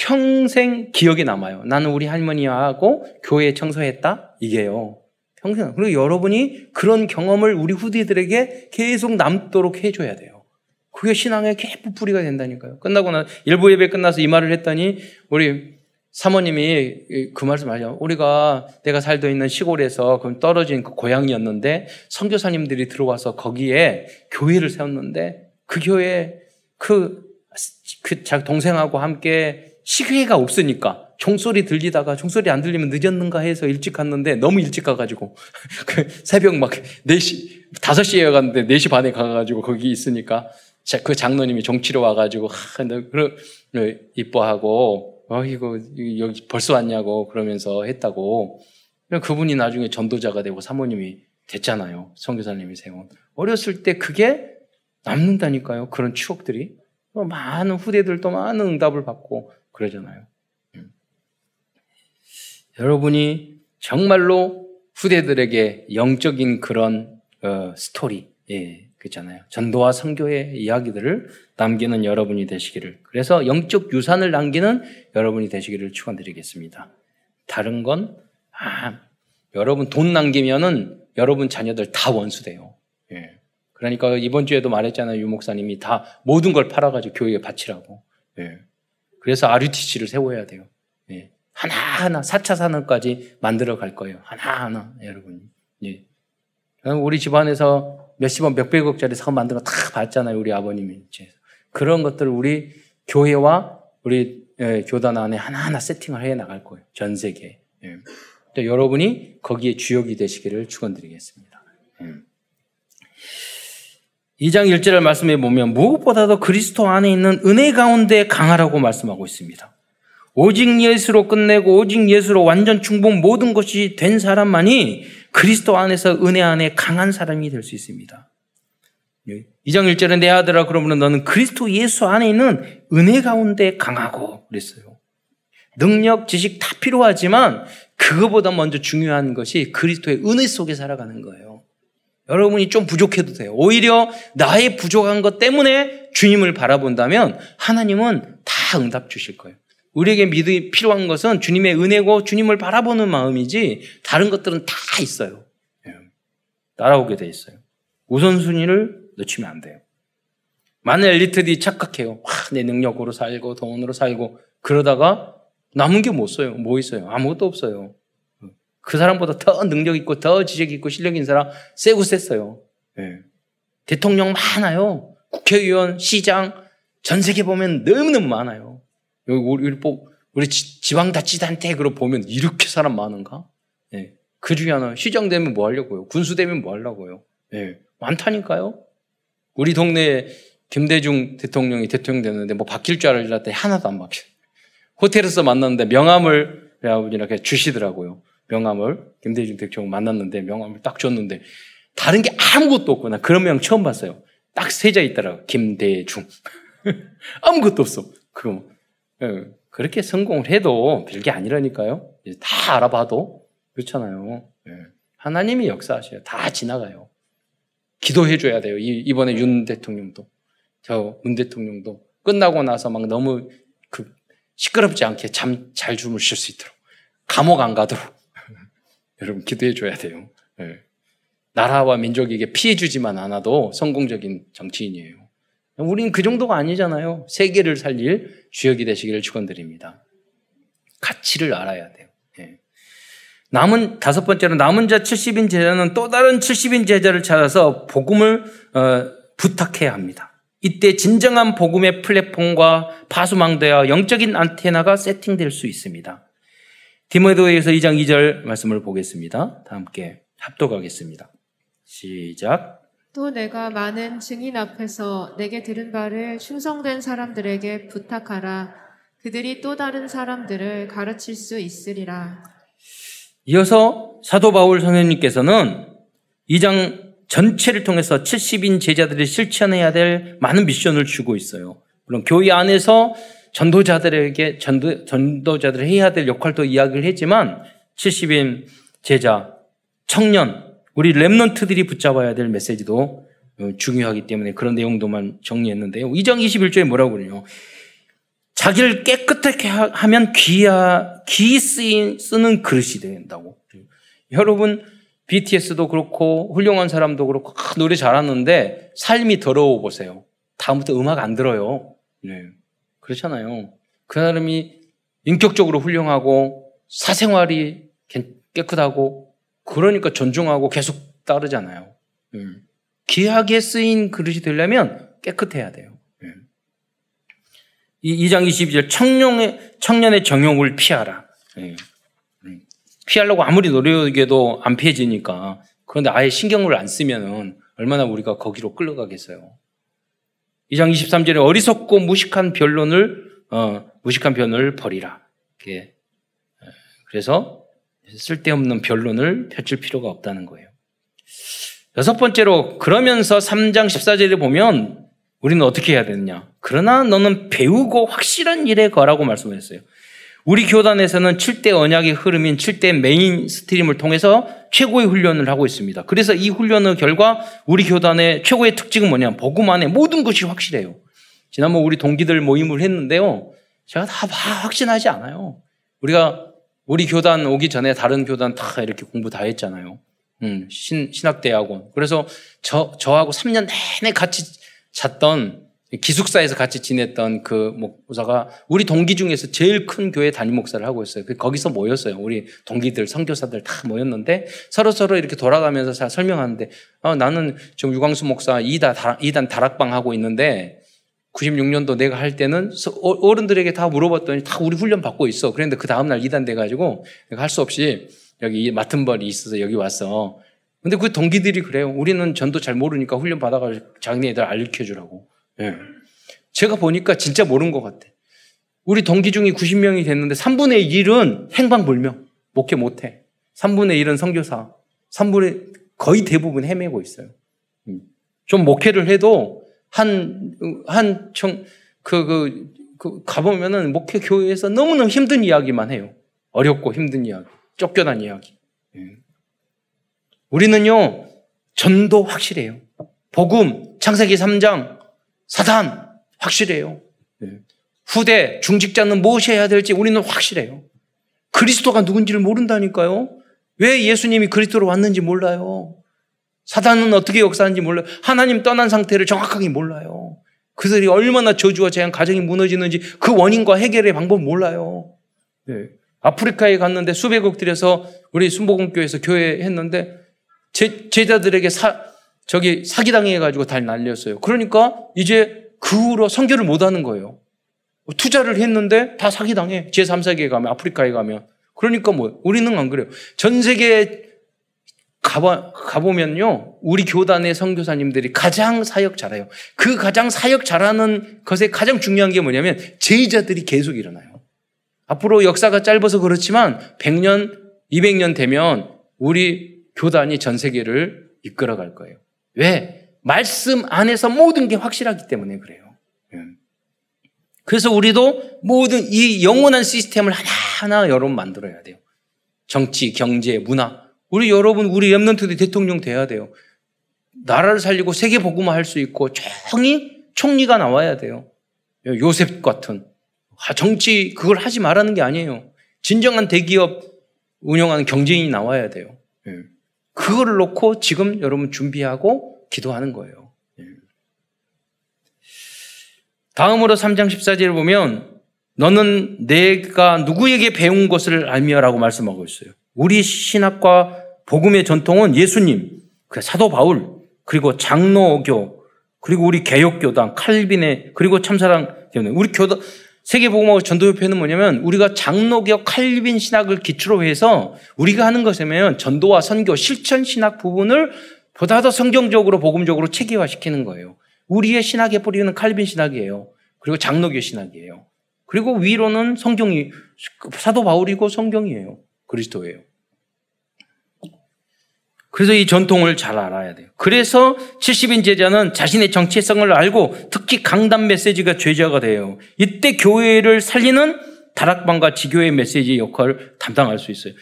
평생 기억에 남아요. 나는 우리 할머니하고 교회에 청소했다? 이게요. 평생. 그리고 여러분이 그런 경험을 우리 후대들에게 계속 남도록 해줘야 돼요. 그게 신앙의 깊은 뿌리가 된다니까요. 끝나고 나, 일부 예배 끝나서 이 말을 했더니, 우리 사모님이 그 말씀 하죠. 우리가 내가 살고 있는 시골에서 그럼 떨어진 그 고향이었는데, 선교사님들이 들어와서 거기에 교회를 세웠는데, 그 교회, 그, 그, 자기 동생하고 함께 시계가 없으니까 종소리 들리다가 종소리 안 들리면 늦었는가 해서 일찍 갔는데 너무 일찍 가가지고 그 새벽 막 4시, 5시에 갔는데 4시 반에 가가지고 거기 있으니까 그 장로님이 종치러 와가지고 하, 그러, 이뻐하고 어, 이거 여기 벌써 왔냐고 그러면서 했다고 그분이 나중에 전도자가 되고 사모님이 됐잖아요. 성교사님이 세운. 어렸을 때 그게 남는다니까요. 그런 추억들이. 많은 후대들도 많은 응답을 받고 그러잖아요. 음. 여러분이 정말로 후대들에게 영적인 그런 어, 스토리, 예, 그렇잖아요. 전도와 선교의 이야기들을 남기는 여러분이 되시기를. 그래서 영적 유산을 남기는 여러분이 되시기를 축원드리겠습니다. 다른 건 아, 여러분 돈 남기면은 여러분 자녀들 다 원수 돼요. 예. 그러니까 이번 주에도 말했잖아요. 유 목사님이 다 모든 걸 팔아가지고 교회에 바치라고. 예. 그래서 RUTC를 세워야 돼요. 예. 하나하나 4차 산업까지 만들어 갈 거예요. 하나하나, 여러분. 예. 우리 집안에서 몇십억, 몇백억짜리 사업 만들어 다 봤잖아요. 우리 아버님이. 그런 것들을 우리 교회와 우리 예, 교단 안에 하나하나 세팅을 해 나갈 거예요. 전 세계에. 예. 여러분이 거기에 주역이 되시기를 축원드리겠습니다. 예. 2장 1절을 말씀해 보면 무엇보다도 그리스도 안에 있는 은혜 가운데 강하라고 말씀하고 있습니다. 오직 예수로 끝내고 오직 예수로 완전 충분 모든 것이 된 사람만이 그리스도 안에서 은혜 안에 강한 사람이 될 수 있습니다. 2장 1절에 내 아들아 그러면 너는 그리스도 예수 안에 있는 은혜 가운데 강하고 그랬어요. 능력, 지식 다 필요하지만 그거보다 먼저 중요한 것이 그리스도의 은혜 속에 살아가는 거예요. 여러분이 좀 부족해도 돼요. 오히려 나의 부족한 것 때문에 주님을 바라본다면 하나님은 다 응답 주실 거예요. 우리에게 믿음이 필요한 것은 주님의 은혜고 주님을 바라보는 마음이지 다른 것들은 다 있어요. 예. 따라오게 돼 있어요. 우선순위를 놓치면 안 돼요. 많은 엘리트들이 착각해요. 와, 내 능력으로 살고 돈으로 살고 그러다가 남은 게뭐 있어요? 뭐 있어요? 아무것도 없어요. 그 사람보다 더 능력 있고 더 지식 있고 실력 있는 사람 세고 셌어요. 네. 대통령 많아요. 국회의원, 시장, 전 세계 보면 너무너무 많아요. 여기 우리 우리 지, 방다지단테 그러 보면 이렇게 사람 많은가? 예. 그 중에 하나 시장 되면 뭐 하려고요? 군수 되면 뭐 하려고요? 예. 많다니까요. 우리 동네에 김대중 대통령이 대통령 됐는데 뭐 바뀔 줄 알았더니 하나도 안 바뀌어요. 호텔에서 만났는데 명함을 이렇게 주시더라고요. 명함을 김대중 대통령 만났는데 명함을 딱 줬는데 다른 게 아무것도 없고 나 그런 명 처음 봤어요. 딱 세자 있더라고. 김대중. 아무것도 없어. 그럼 예, 그렇게 성공을 해도 별게 아니라니까요. 다 알아봐도 그렇잖아요. 예. 하나님이 역사하셔요. 다 지나가요. 기도해 줘야 돼요. 이번에 윤 대통령도 저 문 대통령도 끝나고 나서 막 너무 그 시끄럽지 않게 잠 잘 주무실 수 있도록 감옥 안 가도록 여러분 기도해 줘야 돼요. 예. 나라와 민족에게 피해 주지만 않아도 성공적인 정치인이에요. 우리는 그 정도가 아니잖아요. 세계를 살릴 주역이 되시기를 축원드립니다. 가치를 알아야 돼요. 예. 남은 다섯 번째로 남은 자 70인 제자는 또 다른 70인 제자를 찾아서 복음을 어, 부탁해야 합니다. 이때 진정한 복음의 플랫폼과 파수망대와 영적인 안테나가 세팅될 수 있습니다. 디모데후에서 2장 2절 말씀을 보겠습니다. 다 함께 합독하겠습니다. 시작. 또 내가 많은 증인 앞에서 내게 들은 바를 충성된 사람들에게 부탁하라. 그들이 또 다른 사람들을 가르칠 수 있으리라. 이어서 사도 바울 선생님께서는 2장 전체를 통해서 70인 제자들이 실천해야 될 많은 미션을 주고 있어요. 물론 교회 안에서 전도자들에게 전도, 전도자들 해야 될 역할도 이야기를 했지만 70인 제자, 청년, 우리 랩런트들이 붙잡아야 될 메시지도 어, 중요하기 때문에 그런 내용도만 정리했는데요. 2장 21절에 뭐라고 그러냐. 자기를 깨끗하게 하면 귀야, 귀 쓰는 그릇이 된다고. 여러분, BTS도 그렇고, 훌륭한 사람도 그렇고, 아, 노래 잘하는데, 삶이 더러워 보세요. 다음부터 음악 안 들어요. 네. 그렇잖아요. 그 사람이 인격적으로 훌륭하고, 사생활이 깨끗하고, 그러니까 존중하고 계속 따르잖아요. 음. 귀하게 쓰인 그릇이 되려면 깨끗해야 돼요. 음. 이 2장 22절 청년의, 청년의 정욕을 피하라. 음. 피하려고 아무리 노력해도 안 피해지니까 그런데 아예 신경을 안 쓰면은 얼마나 우리가 거기로 끌려가겠어요. 2장 23절에 어리석고 무식한 변론을 어, 무식한 변론을 버리라. 이렇게 그래서 쓸데없는 변론을 펼칠 필요가 없다는 거예요. 여섯 번째로 그러면서 3장 14절에 보면 우리는 어떻게 해야 되느냐? 그러나 너는 배우고 확실한 일에 거하라고 말씀하셨어요. 우리 교단에서는 7대 언약의 흐름인 7대 mainstream을 통해서 최고의 훈련을 하고 있습니다. 그래서 이 훈련의 결과 우리 교단의 최고의 특징은 뭐냐? 복음 안에 모든 것이 확실해요. 지난번 우리 동기들 모임을 했는데요. 제가 다 확신하지 않아요. 우리가 우리 교단 오기 전에 다른 교단 다 이렇게 공부 다 했잖아요. 음, 신, 신학대학원. 그래서 저, 저하고 3년 내내 같이 잤던 기숙사에서 같이 지냈던 그 목사가 우리 동기 중에서 제일 큰 교회 담임 목사를 하고 있어요. 그 거기서 모였어요. 우리 동기들, 선교사들 다 모였는데 서로 서로 이렇게 돌아가면서 잘 설명하는데 어, 나는 지금 유광수 목사 2단, 2단 다락방 하고 있는데 96년도 내가 할 때는 어, 어른들에게 다 물어봤더니 다 우리 훈련 받고 있어. 그런데 그 다음날 2단 돼가지고 내가 할 수 없이 여기 맡은 벌이 있어서 여기 왔어. 근데 그 동기들이 그래요. 우리는 전도 잘 모르니까 훈련 받아가지고 자기네들 알려주라고. 예. 제가 보니까 진짜 모르는 것 같아. 우리 동기 중에 90명이 됐는데 3분의 1은 행방불명. 목회 못해. 3분의 1은 성교사. 3분의 거의 대부분 헤매고 있어요. 음. 좀 목회를 해도 한, 한 청, 그, 그, 그, 가보면은 목회 교회에서 너무너무 힘든 이야기만 해요. 어렵고 힘든 이야기. 쫓겨난 이야기. 예. 우리는요, 전도 확실해요. 복음, 창세기 3장, 사단 확실해요. 네. 후대 중직자는 무엇이 해야 될지 우리는 확실해요. 그리스도가 누군지를 모른다니까요. 왜 예수님이 그리스도로 왔는지 몰라요. 사단은 어떻게 역사하는지 몰라요. 하나님 떠난 상태를 정확하게 몰라요. 그들이 얼마나 저주와 재앙, 가정이 무너지는지 그 원인과 해결의 방법 몰라요. 네. 아프리카에 갔는데 수백억 들여서 우리 순복음교회에서 교회 했는데 제, 제자들에게 사, 저기 사기당해 가지고 달 날렸어요. 그러니까 이제 그 후로 성교를 못 하는 거예요. 투자를 했는데 다 사기당해. 제3세계에 가면, 아프리카에 가면. 그러니까 뭐, 우리는 안 그래요. 전 세계에 가봐, 가보면요. 우리 교단의 선교사님들이 가장 사역 잘해요. 그 가장 사역 잘하는 것에 가장 중요한 게 뭐냐면 제의자들이 계속 일어나요. 앞으로 역사가 짧아서 그렇지만 100년, 200년 되면 우리 교단이 전 세계를 이끌어 갈 거예요. 왜? 말씀 안에서 모든 게 확실하기 때문에 그래요. 예. 그래서 우리도 모든 이 영원한 시스템을 하나하나 여러분 만들어야 돼요. 정치, 경제, 문화. 우리 여러분, 우리 랩런트들이 대통령 돼야 돼요. 나라를 살리고 세계 복음화 할 수 있고, 정이 총리가 나와야 돼요. 요셉 같은. 아, 정치 그걸 하지 말라는 게 아니에요. 진정한 대기업 운영하는 경제인이 나와야 돼요. 예. 그거를 놓고 지금 여러분 준비하고 기도하는 거예요. 예. 다음으로 3장 14절을 보면 너는 내가 누구에게 배운 것을 알미라고 말씀하고 있어요. 우리 신학과 복음의 전통은 예수님, 그 사도 바울, 그리고 장로교, 그리고 우리 개혁교당, 칼빈의, 그리고 참사랑 우리 교단, 세계복음학 전도협회는 뭐냐면 우리가 장로교 칼빈 신학을 기초로 해서 우리가 하는 것이면 전도와 선교, 실천 신학 부분을 보다 더 성경적으로 복음적으로 체계화시키는 거예요. 우리의 신학의 뿌리는 칼빈 신학이에요. 그리고 장로교 신학이에요. 그리고 위로는 성경이 사도 바울이고 성경이에요. 그리스도예요. 그래서 이 전통을 잘 알아야 돼요. 그래서 70인 제자는 자신의 정체성을 알고 특히 강단 메시지가 죄자가 돼요. 이때 교회를 살리는 다락방과 지교의 메시지 역할을 담당할 수 있어요.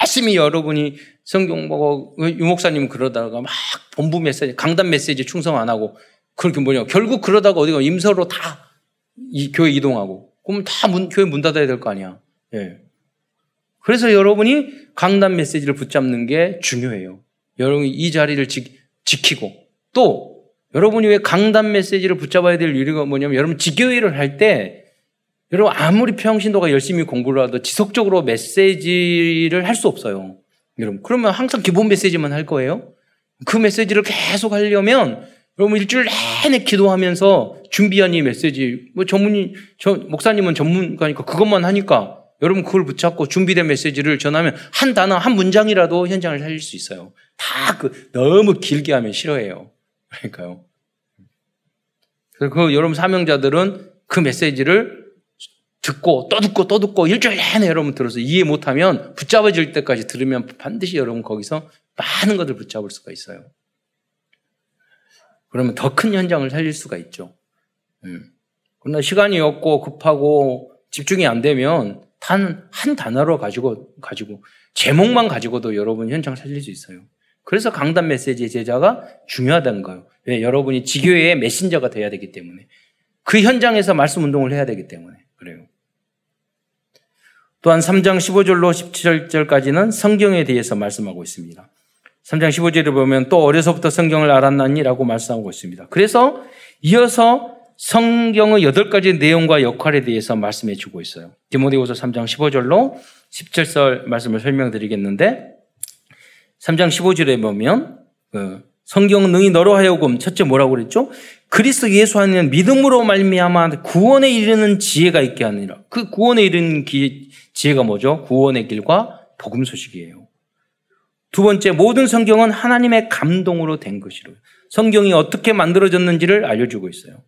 열심히 여러분이 성경 보고 유목사님 그러다가 막 본부 메시지, 강단 메시지 충성 안 하고 그렇게 뭐냐. 결국 그러다가 어디가 임서로 다 이 교회 이동하고 그러면 다 문, 교회 문 닫아야 될 거 아니야. 예. 그래서 여러분이 강단 메시지를 붙잡는 게 중요해요. 여러분이 이 자리를 지, 지키고 또 여러분이 왜 강단 메시지를 붙잡아야 될 이유가 뭐냐면 여러분 지교회를 할 때 여러분 아무리 평신도가 열심히 공부를 하도 지속적으로 메시지를 할 수 없어요. 여러분 그러면 항상 기본 메시지만 할 거예요. 그 메시지를 계속 하려면 여러분 일주일 내내 기도하면서 준비한 이 메시지 뭐 전문이 저 목사님은 전문가니까 그것만 하니까 여러분 그걸 붙잡고 준비된 메시지를 전하면 한 단어, 한 문장이라도 현장을 살릴 수 있어요. 다 그 너무 길게 하면 싫어해요. 그러니까요. 그래서 그 여러분 사명자들은 그 메시지를 듣고 또 듣고 또 듣고 일주일 내내 여러분 들어서 이해 못하면 붙잡아질 때까지 들으면 반드시 여러분 거기서 많은 것을 붙잡을 수가 있어요. 그러면 더 큰 현장을 살릴 수가 있죠. 음. 그러나 시간이 없고 급하고 집중이 안 되면 단 한 단어로 가지고 가지고 제목만 가지고도 여러분 현장 살릴 수 있어요. 그래서 강단 메시지 제자가 중요하다는 거예요. 왜? 여러분이 지교회의 메신저가 돼야 되기 때문에 그 현장에서 말씀 운동을 해야 되기 때문에 그래요. 또한 3장 15절로 17절까지는 성경에 대해서 말씀하고 있습니다. 3장 15절을 보면 또 어려서부터 성경을 알았나니라고 말씀하고 있습니다. 그래서 이어서 성경의 여덟 가지 내용과 역할에 대해서 말씀해 주고 있어요. 디모데후서 3장 15절로 17절 말씀을 설명드리겠는데 3장 15절에 보면 그 성경은 능히 너로 하여금 첫째 뭐라고 그랬죠? 그리스도 예수 안에는 믿음으로 말미암아 구원에 이르는 지혜가 있게 하느니라. 그 구원에 이르는 기, 지혜가 뭐죠? 구원의 길과 복음 소식이에요. 두 번째 모든 성경은 하나님의 감동으로 된 것이로 성경이 어떻게 만들어졌는지를 알려주고 있어요.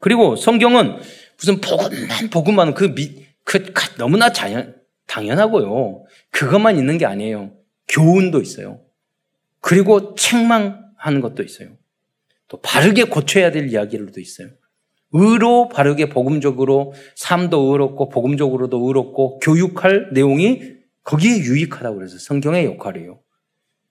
그리고 성경은 무슨 복음만 복음만 그, 미, 그 너무나 자연, 당연하고요. 그것만 있는 게 아니에요. 교훈도 있어요. 그리고 책망하는 것도 있어요. 또 바르게 고쳐야 될 이야기들도 있어요. 의로 바르게 복음적으로 삶도 의롭고 복음적으로도 의롭고 교육할 내용이 거기에 유익하다고 그래서 성경의 역할이에요.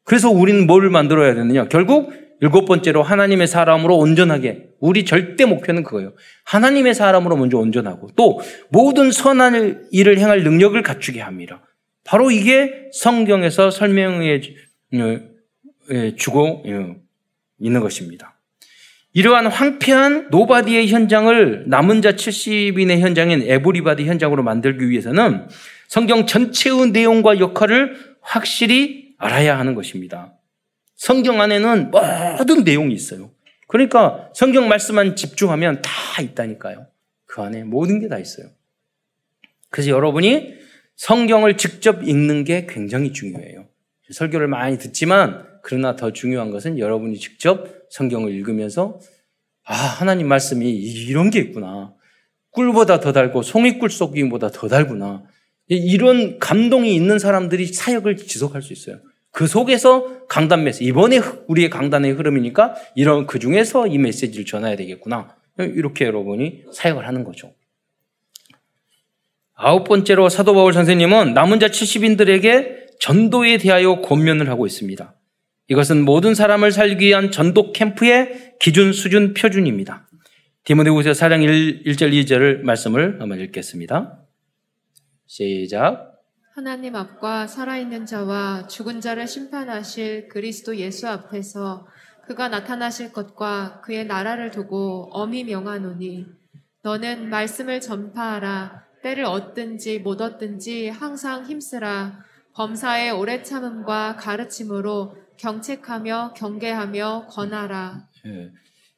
그래서 우리는 뭘 만들어야 되느냐? 결국 일곱 번째로 하나님의 사람으로 온전하게 우리 절대 목표는 그거예요. 하나님의 사람으로 먼저 온전하고 또 모든 선한 일을 행할 능력을 갖추게 합니다. 바로 이게 성경에서 설명해 주고 있는 것입니다. 이러한 황폐한 nobody의 현장을 남은 자 70인의 현장인 everybody 현장으로 만들기 위해서는 성경 전체의 내용과 역할을 확실히 알아야 하는 것입니다. 성경 안에는 모든 내용이 있어요. 그러니까 성경 말씀만 집중하면 다 있다니까요. 그 안에 모든 게 다 있어요. 그래서 여러분이 성경을 직접 읽는 게 굉장히 중요해요. 설교를 많이 듣지만 그러나 더 중요한 것은 여러분이 직접 성경을 읽으면서 아, 하나님 말씀이 이런 게 있구나. 꿀보다 더 달고 송이꿀 속임보다 더 달구나. 이런 감동이 있는 사람들이 사역을 지속할 수 있어요. 그 속에서 강단 메시지, 이번에 우리의 강단의 흐름이니까 이런 그 중에서 이 메시지를 전해야 되겠구나. 이렇게 여러분이 사역을 하는 거죠. 아홉 번째로 사도 바울 선생님은 남은 자 70인들에게 전도에 대하여 권면을 하고 있습니다. 이것은 모든 사람을 살기 위한 전도 캠프의 기준, 수준, 표준입니다. 디모데후서 4장 1, 1절 2절을 말씀을 한번 읽겠습니다. 시작. 하나님 앞과 살아있는 자와 죽은 자를 심판하실 그리스도 예수 앞에서 그가 나타나실 것과 그의 나라를 두고 엄히 명하노니 너는 말씀을 전파하라 때를 얻든지 못 얻든지 항상 힘쓰라 범사의 오래 참음과 가르침으로 경책하며 경계하며 권하라. 예.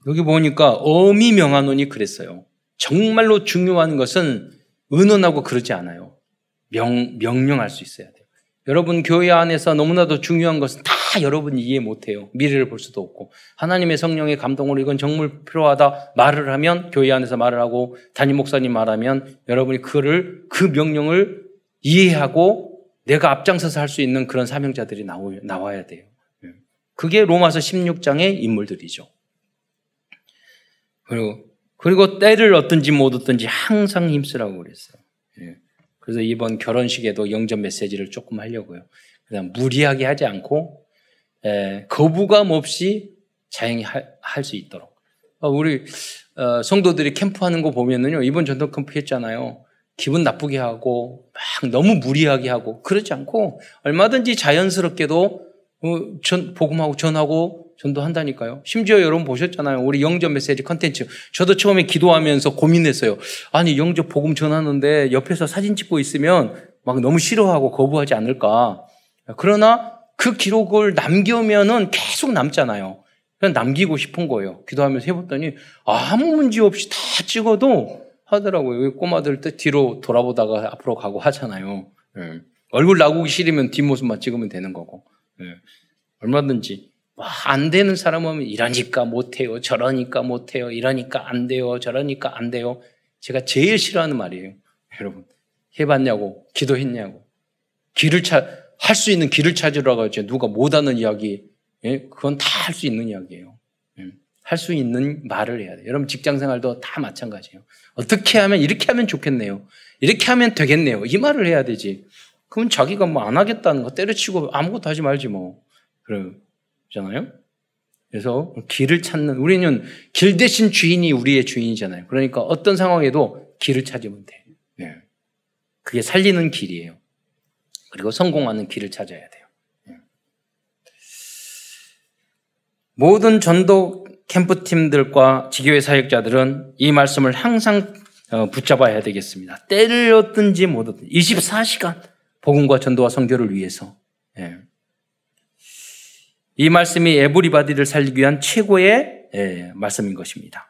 여기 보니까 엄히 명하노니 그랬어요. 정말로 중요한 것은 은언하고 그러지 않아요. 명, 명령할 수 있어야 돼요. 여러분 교회 안에서 너무나도 중요한 것은 다 여러분이 이해 못해요. 미래를 볼 수도 없고 하나님의 성령의 감동으로 이건 정말 필요하다 말을 하면 교회 안에서 말을 하고 담임 목사님 말하면 여러분이 그를 그 명령을 이해하고 내가 앞장서서 할 수 있는 그런 사명자들이 나와야 돼요. 예. 그게 로마서 16장의 인물들이죠. 그리고 그리고 때를 얻든지 못 얻든지 항상 힘쓰라고 그랬어요. 예. 그래서 이번 결혼식에도 영접 메시지를 조금 하려고요. 그냥 무리하게 하지 않고 에, 예, 거부감 없이 자연히 할 수 있도록. 어, 우리 어, 성도들이 캠프하는 거 보면은요 이번 전도 캠프 했잖아요. 기분 나쁘게 하고 막 너무 무리하게 하고 그러지 않고 얼마든지 자연스럽게도 어, 전 복음하고 전하고 전도한다니까요. 심지어 여러분 보셨잖아요. 우리 영접 메시지 컨텐츠. 저도 처음에 기도하면서 고민했어요. 아니, 영접 복음 전하는데 옆에서 사진 찍고 있으면 막 너무 싫어하고 거부하지 않을까. 그러나 그 기록을 남겨면은 계속 남잖아요. 그냥 남기고 싶은 거예요. 기도하면서 해봤더니 아무 문제 없이 다 찍어도 하더라고요. 꼬마들 때 뒤로 돌아보다가 앞으로 가고 하잖아요. 네. 얼굴 나오기 싫으면 뒷모습만 찍으면 되는 거고. 네. 얼마든지. 안 되는 사람은 이러니까 못해요. 저러니까 못해요. 이러니까 안 돼요. 저러니까 안 돼요. 제가 제일 싫어하는 말이에요. 여러분. 해봤냐고. 기도했냐고. 길을 찾, 할 수 있는 길을 찾으라고 하죠. 누가 못하는 이야기. 예? 그건 다 할 수 있는 이야기예요. 예? 할수 있는 말을 해야 돼요. 여러분 직장 생활도 다 마찬가지예요. 어떻게 하면, 이렇게 하면 좋겠네요. 이렇게 하면 되겠네요. 이 말을 해야 되지. 그럼 자기가 뭐 안 하겠다는 거 때려치고 아무것도 하지 말지 뭐. 그래. 잖아요. 그래서 길을 찾는 우리는 길 대신 주인이 우리의 주인이잖아요. 그러니까 어떤 상황에도 길을 찾으면 돼. 네. 그게 살리는 길이에요. 그리고 성공하는 길을 찾아야 돼요. 네. 모든 전도 캠프 팀들과 지교회 사역자들은 이 말씀을 항상 어, 붙잡아야 되겠습니다. 때를 얻든지 못 얻든지 24시간 복음과 전도와 성교를 위해서. 네. 이 말씀이 에브리바디를 살리기 위한 최고의 예, 말씀인 것입니다.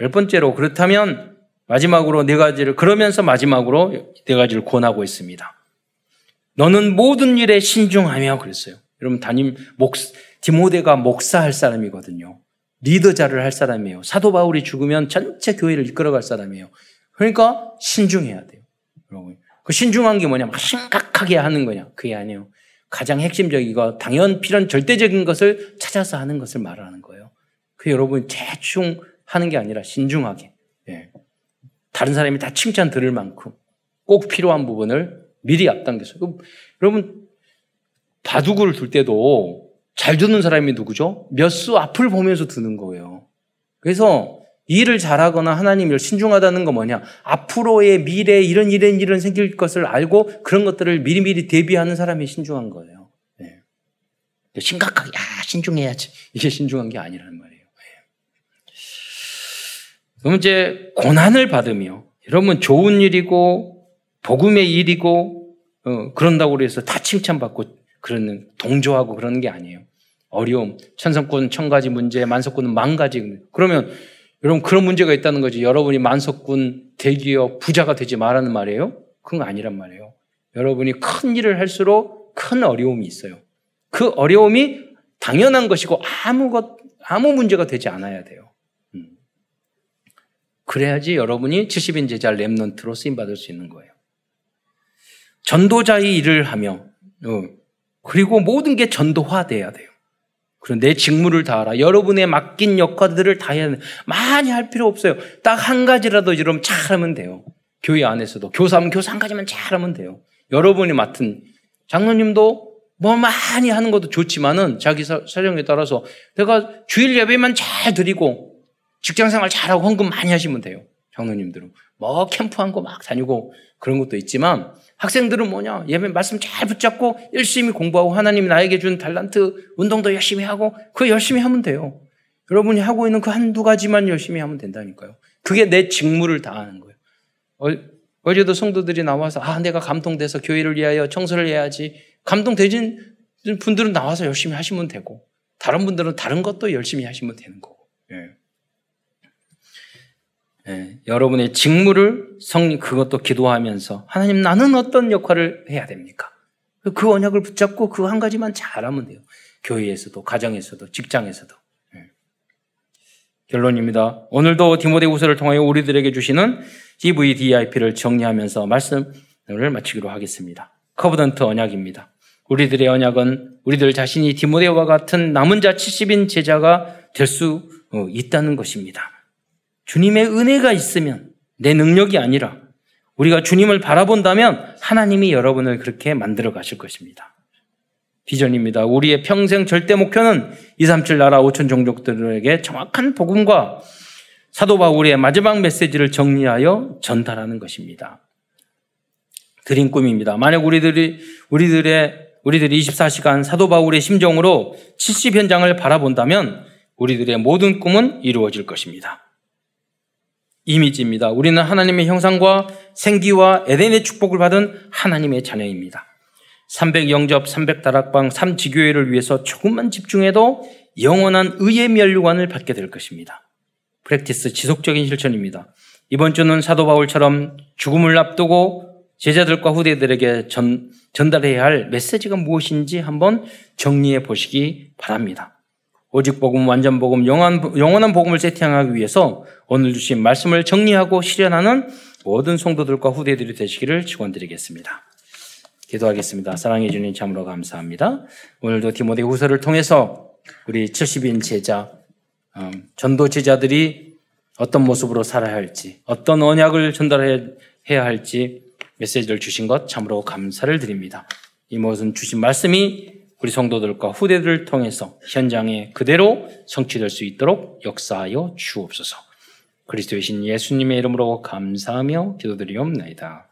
열 번째로 그렇다면 마지막으로 네 가지를 그러면서 마지막으로 네 가지를 권하고 있습니다. 너는 모든 일에 신중하며 그랬어요. 여러분 담임 목 디모데가 목사할 사람이거든요. 리더자를 할 사람이에요. 사도 바울이 죽으면 전체 교회를 이끌어갈 사람이에요. 그러니까 신중해야 돼요. 여러분. 그 신중한 게 뭐냐? 막 심각하게 하는 거냐? 그게 아니에요. 가장 핵심적이고 당연 필연 절대적인 것을 찾아서 하는 것을 말하는 거예요. 그 여러분 대충 하는 게 아니라 신중하게. 예. 다른 사람이 다 칭찬 들을 만큼 꼭 필요한 부분을 미리 앞당겨서. 여러분 바둑을 둘 때도 잘 두는 사람이 누구죠? 몇 수 앞을 보면서 두는 거예요. 그래서 일을 잘하거나 하나님을 신중하다는 건 뭐냐? 앞으로의 미래 이런 이런 일은 생길 것을 알고 그런 것들을 미리미리 대비하는 사람이 신중한 거예요. 네. 심각하게 야 신중해야지 이게 신중한 게 아니라는 말이에요. 네. 그럼 이제 고난을 받으며 여러분 좋은 일이고 복음의 일이고 어, 그런다고 해서 다 칭찬받고 그러는 동조하고 그러는 게 아니에요. 어려움, 천성권 천 가지 문제, 만석권은 만 가지. 그러면 여러분 그런 문제가 있다는 거지. 여러분이 만석군 대기업 부자가 되지 말라는 말이에요? 그건 아니란 말이에요. 여러분이 큰 일을 할수록 큰 어려움이 있어요. 그 어려움이 당연한 것이고 아무 것 아무 문제가 되지 않아야 돼요. 음. 그래야지 여러분이 70인 제자 랩넌트로 쓰임 받을 수 있는 거예요. 전도자의 일을 하며 어, 그리고 모든 게 전도화돼야 돼요. 그리고 내 직무를 다하라. 여러분의 맡긴 역할들을 다 해야 돼. 많이 할 필요 없어요. 딱 한 가지라도 여러분 잘하면 돼요. 교회 안에서도 교사하면 교사 한 가지만 잘하면 돼요. 여러분이 맡은 장로님도 뭐 많이 하는 것도 좋지만은 자기 사정에 따라서 내가 주일 예배만 잘 드리고 직장 생활 잘하고 헌금 많이 하시면 돼요. 장로님들은 뭐 캠프한 거 막 다니고 그런 것도 있지만 학생들은 뭐냐 예배 말씀 잘 붙잡고 열심히 공부하고 하나님이 나에게 준 달란트 운동도 열심히 하고 그 열심히 하면 돼요. 여러분이 하고 있는 그 한두 가지만 열심히 하면 된다니까요. 그게 내 직무를 다하는 거예요. 어 제도 성도들이 나와서 아 내가 감동돼서 교회를 위하여 청소를 해야지 감동되진 분들은 나와서 열심히 하시면 되고 다른 분들은 다른 것도 열심히 하시면 되는 거고 예. 예, 여러분의 직무를 성령 그것도 기도하면서 하나님 나는 어떤 역할을 해야 됩니까? 그 언약을 붙잡고 그 한 가지만 잘하면 돼요. 교회에서도 가정에서도 직장에서도 예. 결론입니다. 오늘도 디모데후서를 통하여 우리들에게 주시는 CVDIP를 정리하면서 말씀을 마치기로 하겠습니다. Covenant 언약입니다. 우리들의 언약은 우리들 자신이 디모데와 같은 남은 자 70인 제자가 될수 어, 있다는 것입니다. 주님의 은혜가 있으면 내 능력이 아니라 우리가 주님을 바라본다면 하나님이 여러분을 그렇게 만들어 가실 것입니다. 비전입니다. 우리의 평생 절대 목표는 237 나라 5천 종족들에게 정확한 복음과 사도 바울의 마지막 메시지를 정리하여 전달하는 것입니다. 드린 꿈입니다. 만약 우리들이 우리들의 우리들이 24시간 사도 바울의 심정으로 70 현장을 바라본다면 우리들의 모든 꿈은 이루어질 것입니다. 이미지입니다. 우리는 하나님의 형상과 생기와 에덴의 축복을 받은 하나님의 자녀입니다. 300 영접, 300 다락방, 3 지교회를 위해서 조금만 집중해도 영원한 의의 면류관을 받게 될 것입니다. 프랙티스 지속적인 실천입니다. 이번 주는 사도 바울처럼 죽음을 앞두고 제자들과 후대들에게 전, 전달해야 할 메시지가 무엇인지 한번 정리해 보시기 바랍니다. 오직 복음, 완전 복음, 영원, 영원한 복음을 세팅하기 위해서 오늘 주신 말씀을 정리하고 실현하는 모든 성도들과 후대들이 되시기를 축원드리겠습니다. 기도하겠습니다. 사랑해 주님 참으로 감사합니다. 오늘도 디모데 후서를 통해서 우리 70인 제자, 음, 전도 제자들이 어떤 모습으로 살아야 할지, 어떤 언약을 전달해야 할지 메시지를 주신 것 참으로 감사를 드립니다. 이 모든 주신 말씀이 우리 성도들과 후대들을 통해서 현장에 그대로 성취될 수 있도록 역사하여 주옵소서. 그리스도의 신 예수님의 이름으로 감사하며 기도드리옵나이다.